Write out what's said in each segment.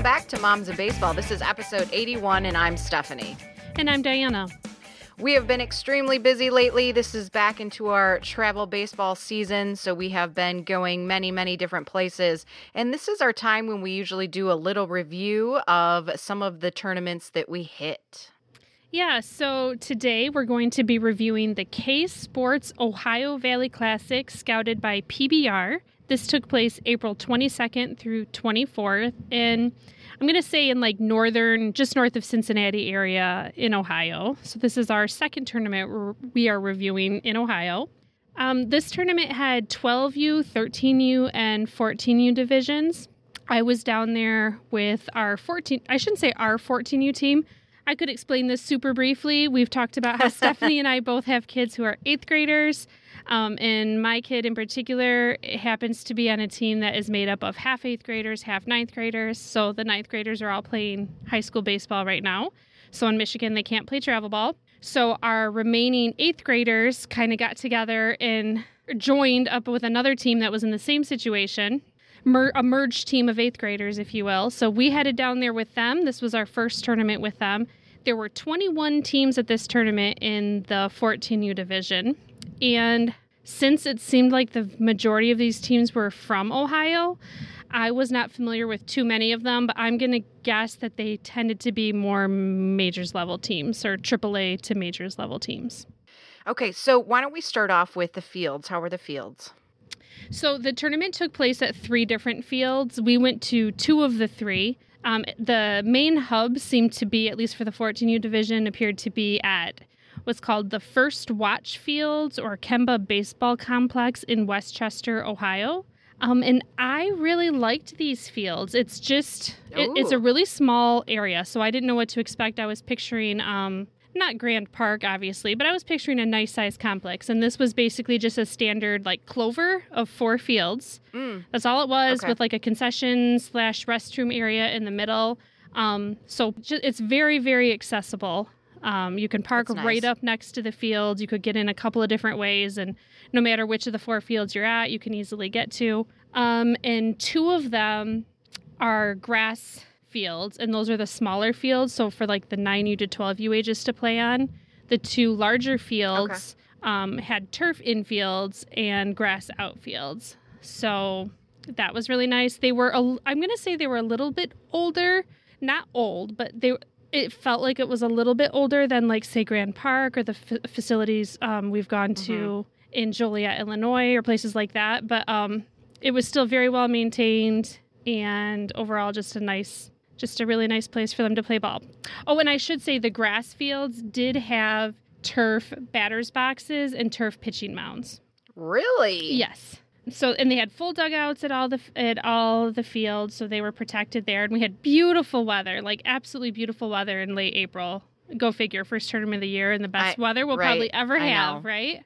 Welcome back to Moms of Baseball. This is episode 81, and I'm Stephanie. And I'm Diana. We have been extremely busy lately. This is back into our travel baseball season, so we have been going many, many different places. And this is our time when we usually do a little review of some of the tournaments that we hit. Yeah, so today we're going to be reviewing the K Sports Ohio Valley Classic scouted by PBR. This took place April 22nd through 24th in I'm going to say in like northern just north of Cincinnati area in Ohio. So this is our second tournament we are reviewing in Ohio. Um, this tournament had 12U, 13U, and 14U divisions. I was down there with our 14, I shouldn't say our 14U team. I could explain this super briefly. We've talked about how Stephanie and I both have kids who are eighth graders. Um, and my kid in particular happens to be on a team that is made up of half eighth graders, half ninth graders. So the ninth graders are all playing high school baseball right now. So in Michigan, they can't play travel ball. So our remaining eighth graders kind of got together and joined up with another team that was in the same situation. Mer- a merged team of eighth graders, if you will. So we headed down there with them. This was our first tournament with them. There were 21 teams at this tournament in the 14U division. And since it seemed like the majority of these teams were from Ohio, I was not familiar with too many of them, but I'm going to guess that they tended to be more majors level teams or AAA to majors level teams. Okay, so why don't we start off with the fields? How were the fields? So the tournament took place at three different fields. We went to two of the three. Um, the main hub seemed to be, at least for the 14U division, appeared to be at what's called the First Watch Fields or Kemba Baseball Complex in West Chester, Ohio. Um, and I really liked these fields. It's just, it, it's a really small area, so I didn't know what to expect. I was picturing, um, not Grand Park, obviously, but I was picturing a nice sized complex. And this was basically just a standard, like, clover of four fields. Mm. That's all it was, okay. with like a concession slash restroom area in the middle. Um, so it's very, very accessible. Um, you can park nice. right up next to the field. You could get in a couple of different ways, and no matter which of the four fields you're at, you can easily get to. Um, and two of them are grass fields, and those are the smaller fields. So for like the 9U to 12U ages to play on, the two larger fields okay. um, had turf infields and grass outfields. So that was really nice. They were, a, I'm going to say they were a little bit older, not old, but they it felt like it was a little bit older than like say Grand Park or the f- facilities um, we've gone to mm-hmm. in Joliet, Illinois, or places like that. But um, it was still very well maintained and overall just a nice, just a really nice place for them to play ball. Oh, and I should say the grass fields did have turf batters boxes and turf pitching mounds. Really? Yes so and they had full dugouts at all the at all the fields, so they were protected there. And we had beautiful weather, like absolutely beautiful weather in late April. Go figure, first tournament of the year and the best I, weather we'll right, probably ever have, right?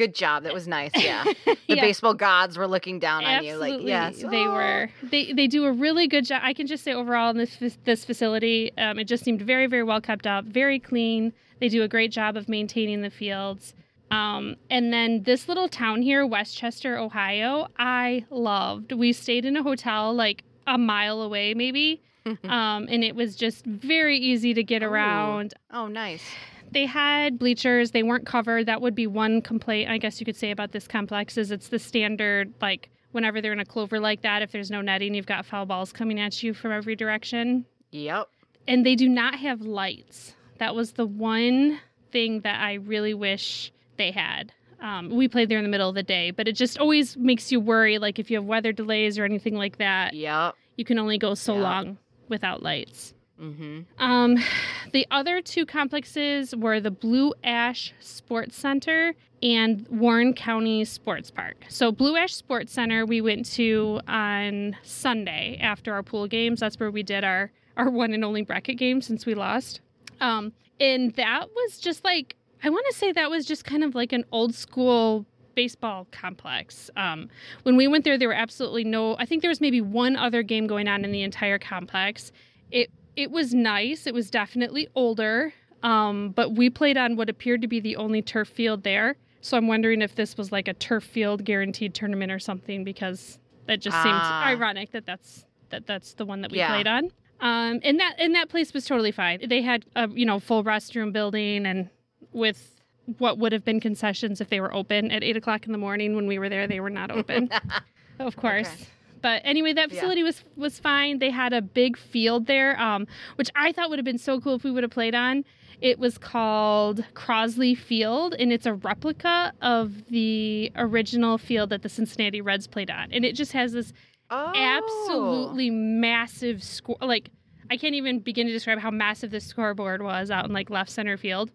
Good job. That was nice. Yeah. The yeah. baseball gods were looking down Absolutely. on you like, yes. They oh. were. They they do a really good job. I can just say overall in this this facility, um, it just seemed very very well kept up, very clean. They do a great job of maintaining the fields. Um, and then this little town here, West Chester, Ohio, I loved. We stayed in a hotel like a mile away, maybe. um, and it was just very easy to get around. Oh, nice. They had bleachers. They weren't covered. That would be one complaint, I guess you could say, about this complex is it's the standard, like, whenever they're in a clover like that, if there's no netting, you've got foul balls coming at you from every direction. Yep. And they do not have lights. That was the one thing that I really wish they had. Um, we played there in the middle of the day, but it just always makes you worry. Like if you have weather delays or anything like that, yeah, you can only go so yep. long without lights. Mm-hmm. Um, the other two complexes were the Blue Ash Sports Center and Warren County Sports Park. So, Blue Ash Sports Center, we went to on Sunday after our pool games. That's where we did our our one and only bracket game since we lost. Um, and that was just like I want to say that was just kind of like an old school baseball complex. Um, when we went there, there were absolutely no. I think there was maybe one other game going on in the entire complex. It it was nice. It was definitely older, um, but we played on what appeared to be the only turf field there. So I'm wondering if this was like a turf field guaranteed tournament or something because that just ah. seemed ironic that that's that that's the one that we Yeah. played on. Um, and that and that place was totally fine. They had a you know full restroom building and with what would have been concessions if they were open at eight o'clock in the morning when we were there. They were not open, of course. Okay. But anyway, that Yeah. facility was was fine. They had a big field there, um, which I thought would have been so cool if we would have played on. It was called Crosley Field, and it's a replica of the original field that the Cincinnati Reds played on. And it just has this oh. absolutely massive score. Like, I can't even begin to describe how massive this scoreboard was out in like left center field.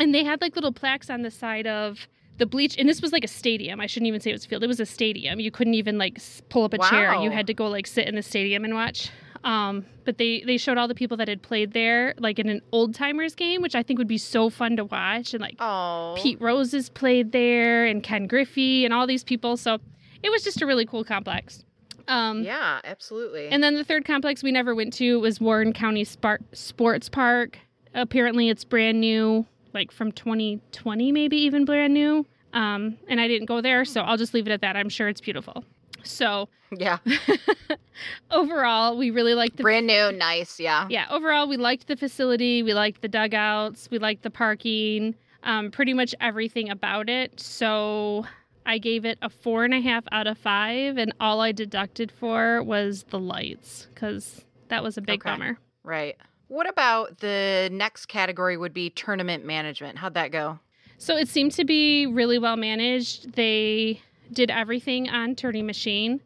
And they had like little plaques on the side of the bleach. And this was like a stadium. I shouldn't even say it was a field. It was a stadium. You couldn't even like pull up a chair. You had to go like sit in the stadium and watch. Um, but they they showed all the people that had played there, like in an old timers game, which I think would be so fun to watch. And like Oh. Pete Rose's played there, and Ken Griffey, and all these people. So it was just a really cool complex. Um, Yeah, absolutely. and then the third complex we never went to was Warren County Spar- Sports Park. Apparently, it's brand new, like from 2020, maybe even brand new. Um, and I didn't go there, so I'll just leave it at that. I'm sure it's beautiful. So yeah. overall, we really liked the Brand new, nice. Yeah. yeah. Overall, we liked the facility. We liked the dugouts. We liked the parking. Um, pretty much everything about it. So I gave it a four and a half out of five, and all I deducted for was the lights because that was a big Okay. bummer. Right. What about the next category would be tournament management? How'd that go? So it seemed to be really well managed. They did everything on Tourney Machine,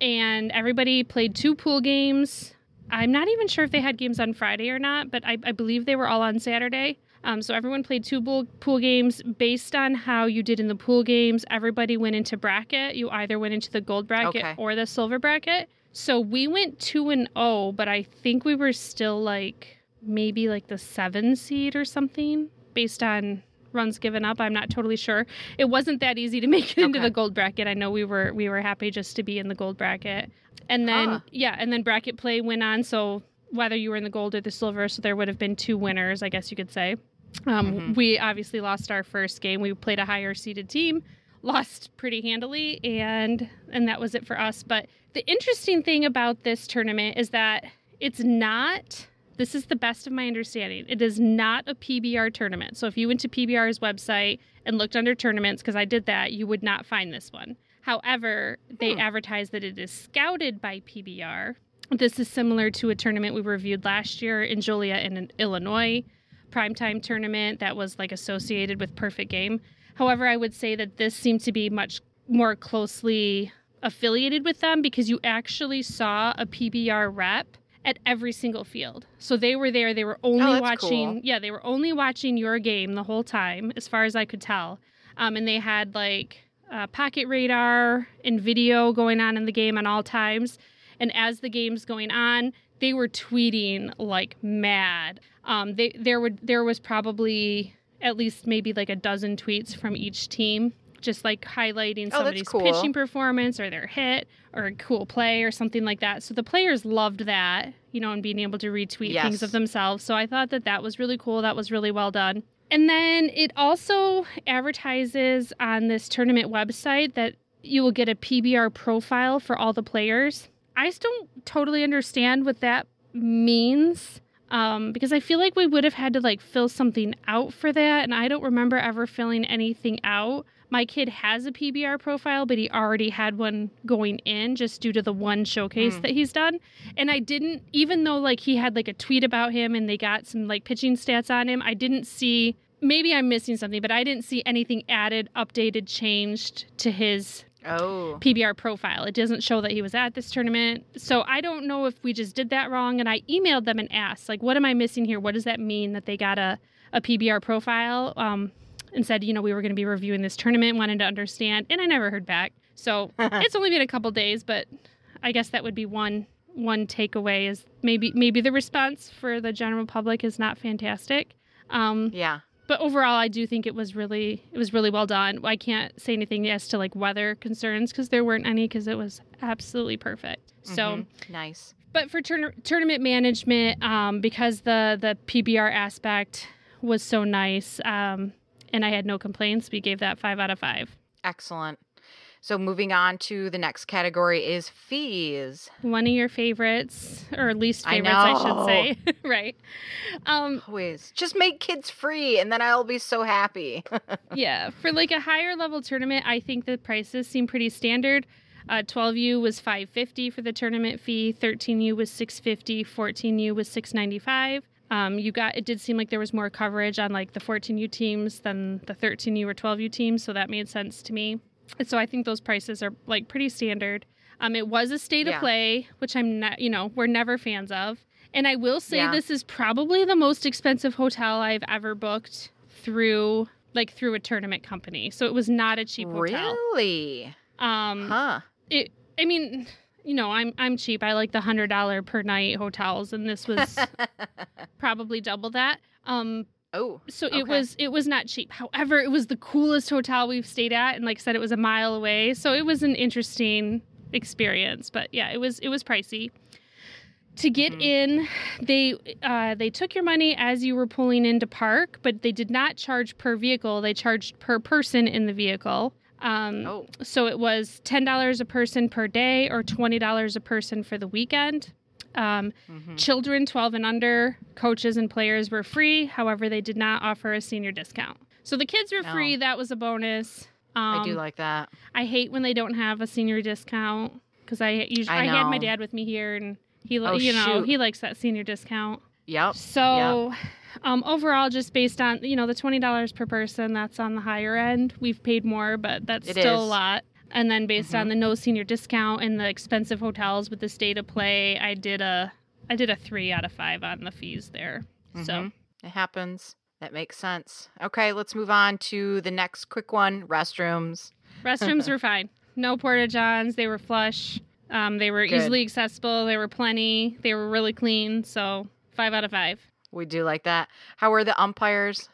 and everybody played two pool games. I'm not even sure if they had games on Friday or not, but I, I believe they were all on Saturday. Um, so everyone played two pool, pool games based on how you did in the pool games. Everybody went into bracket. You either went into the gold bracket Okay. or the silver bracket. So we went two and oh, but I think we were still like maybe like the seven seed or something based on runs given up. I'm not totally sure. It wasn't that easy to make it into Okay. the gold bracket. I know we were we were happy just to be in the gold bracket. And then Huh. yeah, and then bracket play went on. So whether you were in the gold or the silver, so there would have been two winners, I guess you could say. Um, Mhm. We obviously lost our first game. We played a higher seeded team, lost pretty handily, and and that was it for us. But the interesting thing about this tournament is that it's not. This is the best of my understanding. It is not a PBR tournament. So if you went to PBR's website and looked under tournaments, because I did that, you would not find this one. However, they Hmm. advertise that it is scouted by PBR. This is similar to a tournament we reviewed last year in Joliet in Illinois, primetime tournament that was like associated with Perfect Game. However, I would say that this seemed to be much more closely affiliated with them because you actually saw a PBR rep at every single field. So they were there, they were only Oh, watching, cool. yeah, they were only watching your game the whole time, as far as I could tell. Um, and they had like uh, pocket radar and video going on in the game on all times. And as the game's going on, they were tweeting like mad. Um, they there would there was probably at least maybe like a dozen tweets from each team, just like highlighting Oh, somebody's cool. pitching performance or their hit or a cool play or something like that. So the players loved that, you know, and being able to retweet Yes. things of themselves. So I thought that that was really cool. That was really well done. And then it also advertises on this tournament website that you will get a PBR profile for all the players. I still don't totally understand what that means um, because I feel like we would have had to like fill something out for that, and I don't remember ever filling anything out. My kid has a PBR profile, but he already had one going in just due to the one showcase Hmm. that he's done. And I didn't, even though like he had like a tweet about him and they got some like pitching stats on him, I didn't see. Maybe I'm missing something, but I didn't see anything added, updated, changed to his Oh. PBR profile. It doesn't show that he was at this tournament. So I don't know if we just did that wrong. And I emailed them and asked, like, what am I missing here? What does that mean that they got a, a PBR profile? Um, and said, you know, we were going to be reviewing this tournament, wanted to understand. And I never heard back. So it's only been a couple days, but I guess that would be one one takeaway is maybe maybe the response for the general public is not fantastic. Um, Yeah. but overall i do think it was really it was really well done i can't say anything as to like weather concerns because there weren't any because it was absolutely perfect so Mhm. nice. but for tourna- tournament management um, because the the pbr aspect was so nice um, and i had no complaints we gave that five out of five Excellent. So moving on to the next category is fees. One of your favorites, or least favorites, I, I should say. right. Um, Always. Just make kids free and then I'll be so happy. yeah. For like a higher level tournament, I think the prices seem pretty standard. Uh, 12U was 550 for the tournament fee, 13U was 650, 14U was 695. Um, you got it did seem like there was more coverage on like the 14U teams than the 13U or 12U teams, so that made sense to me. And so I think those prices are like pretty standard. Um, it was a state Yeah. of play, which I'm not, you know, we're never fans of. And I will say Yeah. this is probably the most expensive hotel I've ever booked through like through a tournament company. So it was not a cheap hotel. really? Um, Huh. it. I mean, you know, I'm I'm cheap. I like the hundred dollar per night hotels, and this was probably double that. Um, oh. so Okay. it was it was not cheap. However, it was the coolest hotel we've stayed at, and like I said, it was a mile away. So it was an interesting experience. But yeah, it was it was pricey. To get Mhm. in, they uh, they took your money as you were pulling into park, but they did not charge per vehicle. They charged per person in the vehicle. Um, Oh. so it was ten dollars a person per day, or twenty dollars a person for the weekend. Um, mhm. Children 12 and under, coaches and players were free. However, they did not offer a senior discount. So the kids were Oh. free. That was a bonus. Um, I do like that. I hate when they don't have a senior discount because I usually I I, had my dad with me here and he Oh, you know shoot. he likes that senior discount. Yep. So um, overall, just based on you know the twenty dollars per person, that's on the higher end. We've paid more, but that's It still a is. lot. And then based Mhm. on the no senior discount and the expensive hotels with the stay to play, I did a I did a three out of five on the fees there. So Mhm. it happens. That makes sense. Okay, let's move on to the next quick one restrooms. restrooms were fine. No porta johns. They were flush. Um, they were Good. easily accessible. They were plenty. They were really clean. So five out of five. We do like that. How are the umpires?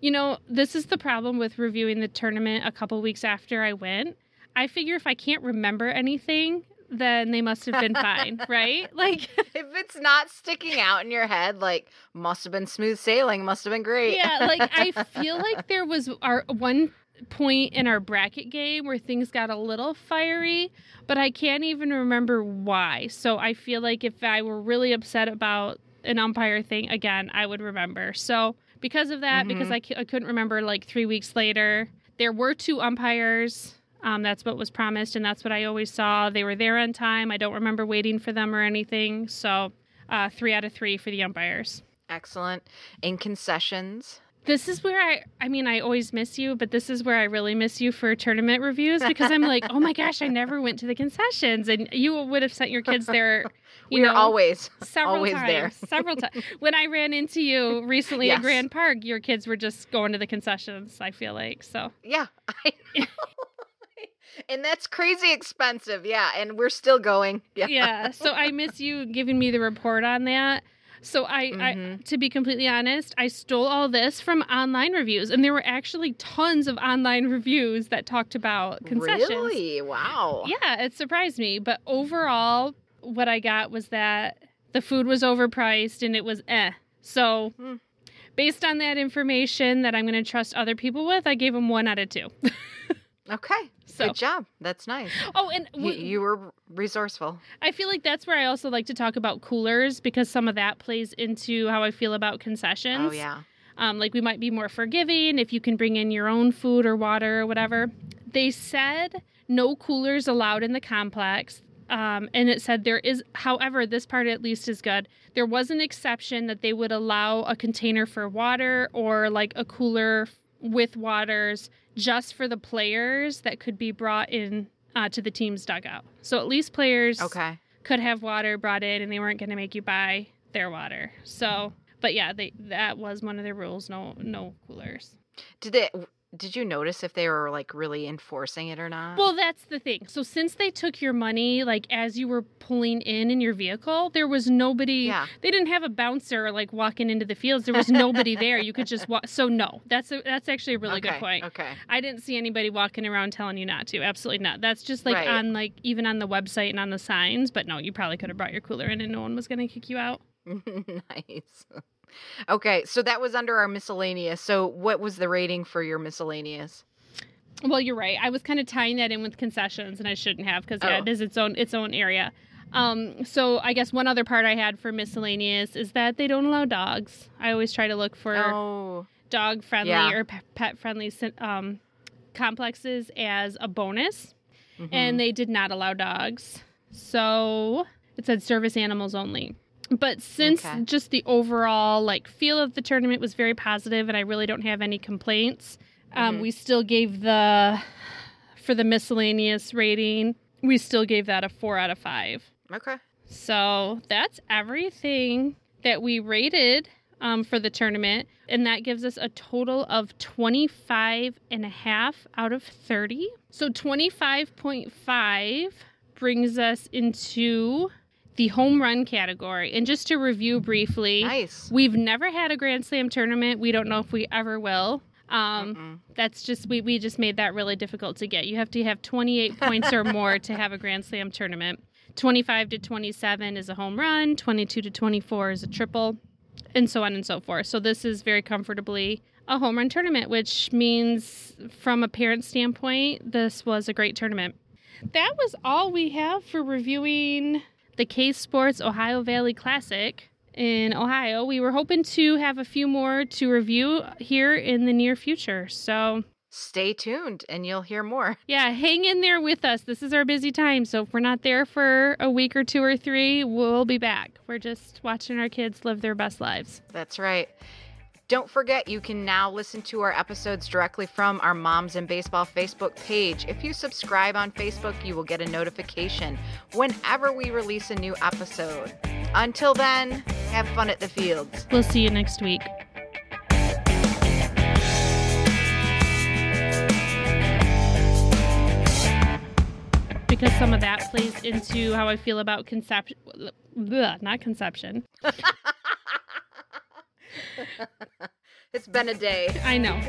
You know, this is the problem with reviewing the tournament a couple weeks after I went. I figure if I can't remember anything, then they must have been fine, right? Like, if it's not sticking out in your head, like must have been smooth sailing, must have been great. yeah, like I feel like there was our one point in our bracket game where things got a little fiery, but I can't even remember why. So I feel like if I were really upset about an umpire thing again, I would remember. So because of that, because Mhm. I, c- I couldn't remember like three weeks later, there were two umpires. Um, that's what was promised, and that's what I always saw. They were there on time. I don't remember waiting for them or anything. So uh, three out of three for the umpires. Excellent. In concessions. This is where I I mean I always miss you, but this is where I really miss you for tournament reviews because I'm like, "Oh my gosh, I never went to the concessions." And you would have sent your kids there, you We're know, always several always times. there. several times. When I ran into you recently Yes. at Grand Park, your kids were just going to the concessions, I feel like. So, Yeah, I and that's crazy expensive. Yeah, and we're still going. Yeah. yeah, so I miss you giving me the report on that. So I, I Mhm. to be completely honest, I stole all this from online reviews and there were actually tons of online reviews that talked about concessions. Really? Wow. Yeah, it surprised me. But overall, what I got was that the food was overpriced and it was eh. So, Hmm. based on that information that I'm going to trust other people with, I gave them one out of two. Okay. So, Good job. That's nice. oh, and You, you were resourceful. I feel like that's where I also like to talk about coolers because some of that plays into how I feel about concessions. Oh yeah. Um, like we might be more forgiving if you can bring in your own food or water or whatever. They said no coolers allowed in the complex. Um, and it said there is, however, this part at least is good. There was an exception that they would allow a container for water or like a cooler with waters just for the players that could be brought in uh, to the team's dugout. So at least players Okay. could have water brought in and they weren't going to make you buy their water. So, but yeah, they that was one of their rules, no no coolers. Did they? Did you notice if they were like really enforcing it or not? Well, that's the thing. So since they took your money like as you were pulling in in your vehicle, there was nobody yeah. they didn't have a bouncer like walking into the fields. There was nobody there. You could just walk. So no. That's a, that's actually a really okay. good point. Okay. I didn't see anybody walking around telling you not to. Absolutely not. That's just like Right. on like even on the website and on the signs, but no, you probably could have brought your cooler in and no one was going to kick you out. nice. Okay, so that was under our miscellaneous. So what was the rating for your miscellaneous? Well, you're right. I was kind of tying that in with concessions, and I shouldn't have because yeah, Oh. it is its own its own area. Um, so I guess one other part I had for miscellaneous is that they don't allow dogs. I always try to look for Oh, dog friendly Yeah. or pe- pet friendly um, complexes as a bonus, mhm. and they did not allow dogs. So it said service animals only. But since Okay. just the overall like feel of the tournament was very positive, and I really don't have any complaints, um, Mhm. we still gave the for the miscellaneous rating. We still gave that a four out of five. okay. So that's everything that we rated um, for the tournament. And that gives us a total of 25 and a half out of 30. So 25.5 brings us into the home run category. And just to review briefly, Nice. we've never had a Grand Slam tournament. We don't know if we ever will. Um, that's just we, we just made that really difficult to get. You have to have 28 points or more to have a Grand Slam tournament. 25 to 27 is a home run, 22 to 24 is a triple, and so on and so forth. So this is very comfortably a home run tournament, which means from a parent standpoint, this was a great tournament. That was all we have for reviewing the K Sports Ohio Valley Classic in Ohio. We were hoping to have a few more to review here in the near future. So, Stay tuned and you'll hear more. yeah, hang in there with us. This is our busy time. So, if we're not there for a week or two or three, we'll be back. We're just watching our kids live their best lives. That's right. Don't forget, you can now listen to our episodes directly from our Moms in Baseball Facebook page. If you subscribe on Facebook, you will get a notification whenever we release a new episode. Until then, have fun at the fields. We'll see you next week. Because some of that plays into how I feel about conception, not conception. it's been a day. I know.